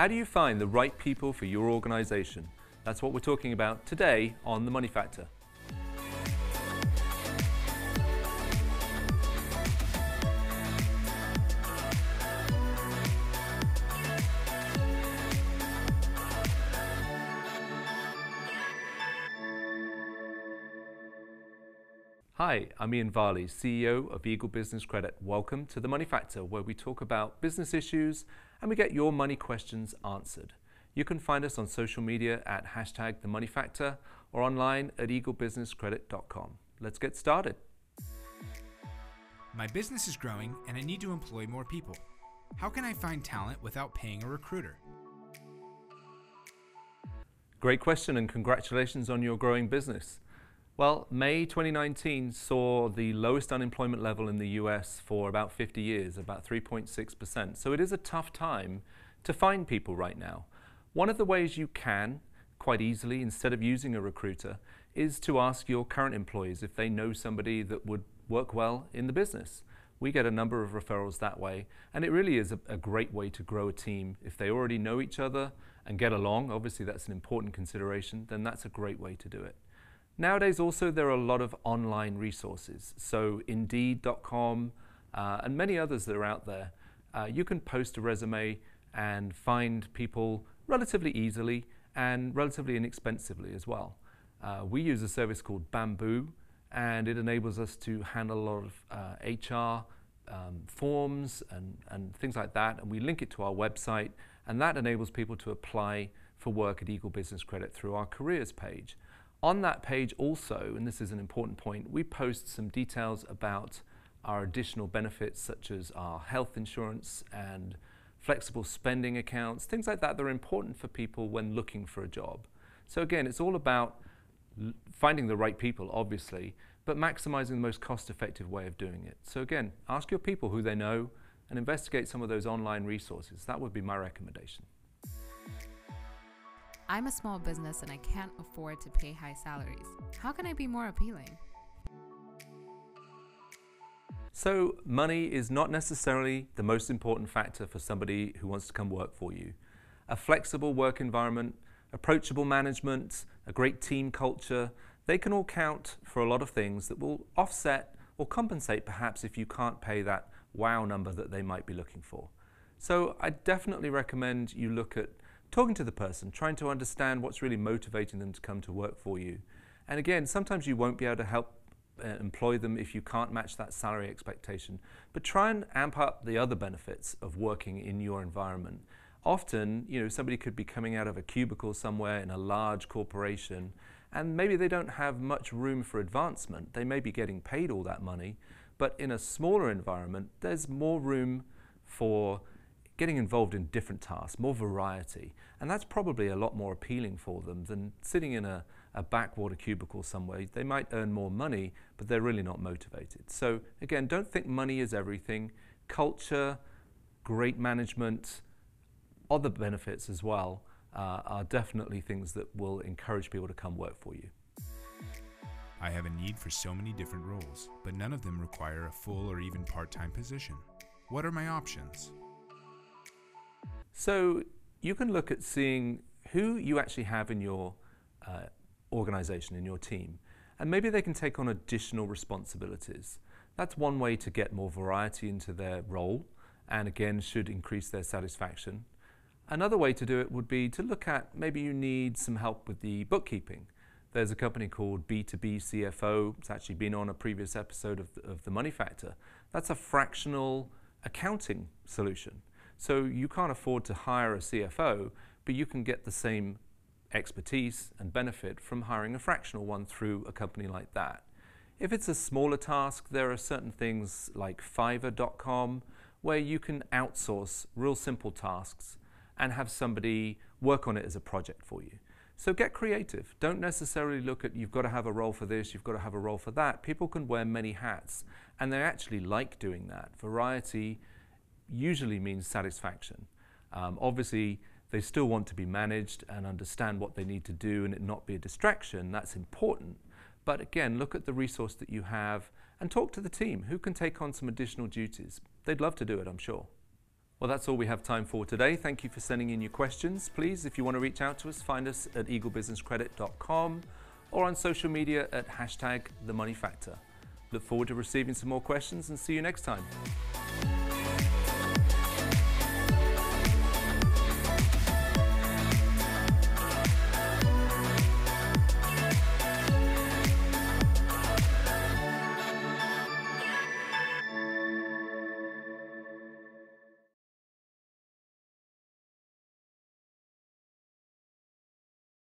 How do you find the right people for your organization? That's what we're talking about today on The Money Factor. Hi, I'm Ian Varley, CEO of Eagle Business Credit. Welcome to The Money Factor, where we talk about business issues and we get your money questions answered. You can find us on social media at hashtag themoneyfactor or online at eaglebusinesscredit.com. Let's get started. My business is growing and I need to employ more people. How can I find talent without paying a recruiter? Great question and congratulations on your growing business. Well, May 2019 saw the lowest unemployment level in the US for about 50 years, about 3.6%. So it is a tough time to find people right now. One of the ways you can, quite easily, instead of using a recruiter, is to ask your current employees if they know somebody that would work well in the business. We get a number of referrals that way, and it really is a, a, great way to grow a team. If they already know each other and get along, obviously that's an important consideration, then that's a great way to do it. Nowadays, also, there are a lot of online resources. So, Indeed.com uh, and many others that are out there. Uh, you can post a resume and find people relatively easily and relatively inexpensively as well. Uh, we use a service called Bamboo, and it enables us to handle a lot of HR uh, um, forms and, and things like that. And we link it to our website, and that enables people to apply for work at Eagle Business Credit through our careers page. On that page also, and this is an important point, we post some details about our additional benefits such as our health insurance and flexible spending accounts, things like that that are important for people when looking for a job. So again, it's all about finding the right people, obviously, but maximizing the most cost-effective way of doing it. So again, ask your people who they know and investigate some of those online resources. That would be my recommendation. I'm a small business and I can't afford to pay high salaries. How can I be more appealing? So, money is not necessarily the most important factor for somebody who wants to come work for you. A flexible work environment, approachable management, a great team culture, they can all count for a lot of things that will offset or compensate perhaps if you can't pay that wow number that they might be looking for. So, I definitely recommend you look at talking to the person, trying to understand what's really motivating them to come to work for you. And again, sometimes you won't be able to help uh, employ them if you can't match that salary expectation. But try and amp up the other benefits of working in your environment. Often, you know, somebody could be coming out of a cubicle somewhere in a large corporation and maybe they don't have much room for advancement. They may be getting paid all that money, but in a smaller environment, there's more room for getting involved in different tasks, more variety. And that's probably a lot more appealing for them than sitting in a, a backwater cubicle somewhere. They might earn more money, but they're really not motivated. So again, don't think money is everything. Culture, great management, other benefits as well uh, are definitely things that will encourage people to come work for you. I have a need for so many different roles, but none of them require a full or even part-time position. What are my options? So you can look at seeing who you actually have in your uh, organization, in your team, and maybe they can take on additional responsibilities. That's one way to get more variety into their role and again should increase their satisfaction. Another way to do it would be to look at maybe you need some help with the bookkeeping. There's a company called B2B CFO. It's actually been on a previous episode of the, of the Money Factor. That's a fractional accounting solution. So you can't afford to hire a CFO, but you can get the same expertise and benefit from hiring a fractional one through a company like that. If it's a smaller task, there are certain things like Fiverr.com where you can outsource real simple tasks and have somebody work on it as a project for you. So get creative. Don't necessarily look at you've got to have a role for this, you've got to have a role for that. People can wear many hats and they actually like doing that. Variety usually means satisfaction. Um, obviously, they still want to be managed and understand what they need to do and it not be a distraction. That's important. But again, look at the resource that you have and talk to the team who can take on some additional duties. They'd love to do it, I'm sure. Well, that's all we have time for today. Thank you for sending in your questions. Please, if you want to reach out to us, find us at eaglebusinesscredit.com or on social media at hashtag the money factor. Look forward to receiving some more questions and see you next time.